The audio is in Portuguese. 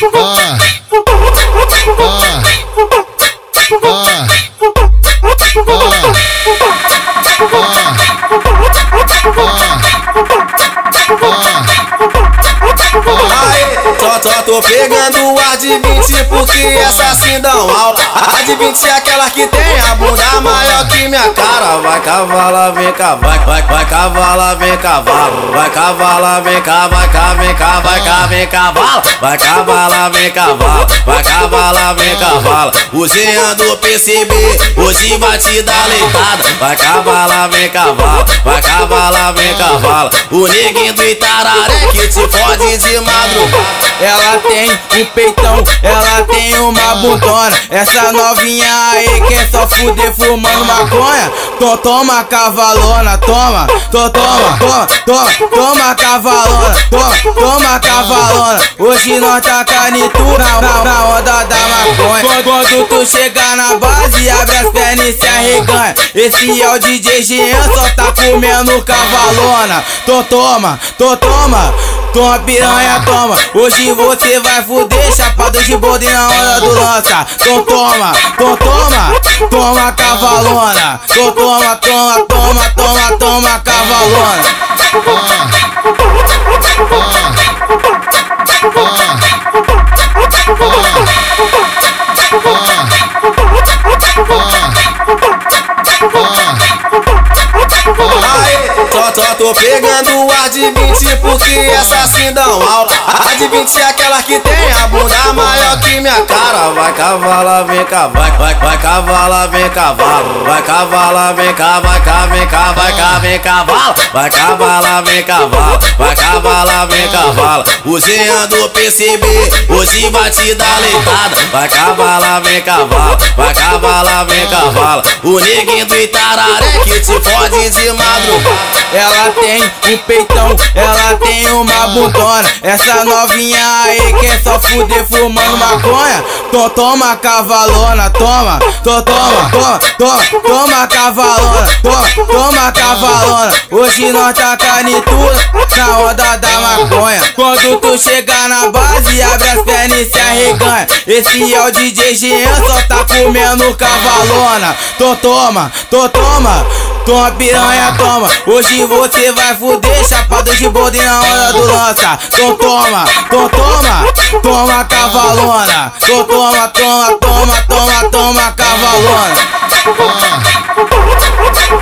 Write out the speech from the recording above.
Só, só tô pegando a de 20 porque essa sim dão aula. A de 20 é aquela que tem a bunda maior que minha cara. Vai cavala, vem cá, vai, vai, vai cavala, vem cavalo. Vai cavala, vem cá, vai cá, vem cá, vai cá, vem cavalo. Vai cavala, vem cavalo. Vai cavala, vem cavalo. Usando o PCB, hoje vai te dar leitada. Vai cavala, vem cavalo. Vai cavala, vem cavalo. O neguinho do Itararé que te fode de madrugada. Ela tem um peitão, ela tem uma bundona. Essa novinha aí quer só fuder fumando maconha. Tô, toma cavalona, toma, tô, toma, toma, toma, toma cavalona, toma, toma cavalona. Hoje nós tá canitura na, na onda da maconha. Quando tu chegar na base, abre as pernas e se arreganha. Esse é o DJ Jean, só tá comendo cavalona. Tô, toma, tô, toma. Toma piranha, toma. Hoje você vai fuder, chapado de bode na hora do lança. Então toma, então toma, toma cavalona. Então toma, toma, toma, toma, toma cavalona. Só, só tô pegando a de 20 porque essa sim dão aula. A de 20 é aquela que tem a bunda maior que minha cara. Vai cavala, vem cá, vai, vai, vai cavala, vem cavalo. Vai cavala, vem cá, vai cá, vem cá, vai cá, vem cavalo. Vai cavala, vem cavalo. Vai cavala, vem cavalo. Usando PCB, hoje vai te dar leitada. Vai cavala, vem cavalo. Vai cavala, vem cavalo. O neguinho do Itararé que te fode de madrugada. Ela tem um peitão, ela tem uma bundona. Essa novinha aí quer só fuder fumando maconha. Tô, toma cavalona, toma, tô, toma, toma, toma, toma cavalona, toma, toma cavalona. Hoje nós tá canitura na onda da maconha. Quando tu chegar na base, abre as pernas e se arreganha. Esse é o DJ Jean, só tá comendo cavalona. Tô, toma, tô, toma. Toma piranha, toma. Hoje você vai fuder, chapado de bode na hora do lança. Então toma, então toma, toma cavalona. Então toma, toma, toma, toma, toma cavalona. Oh.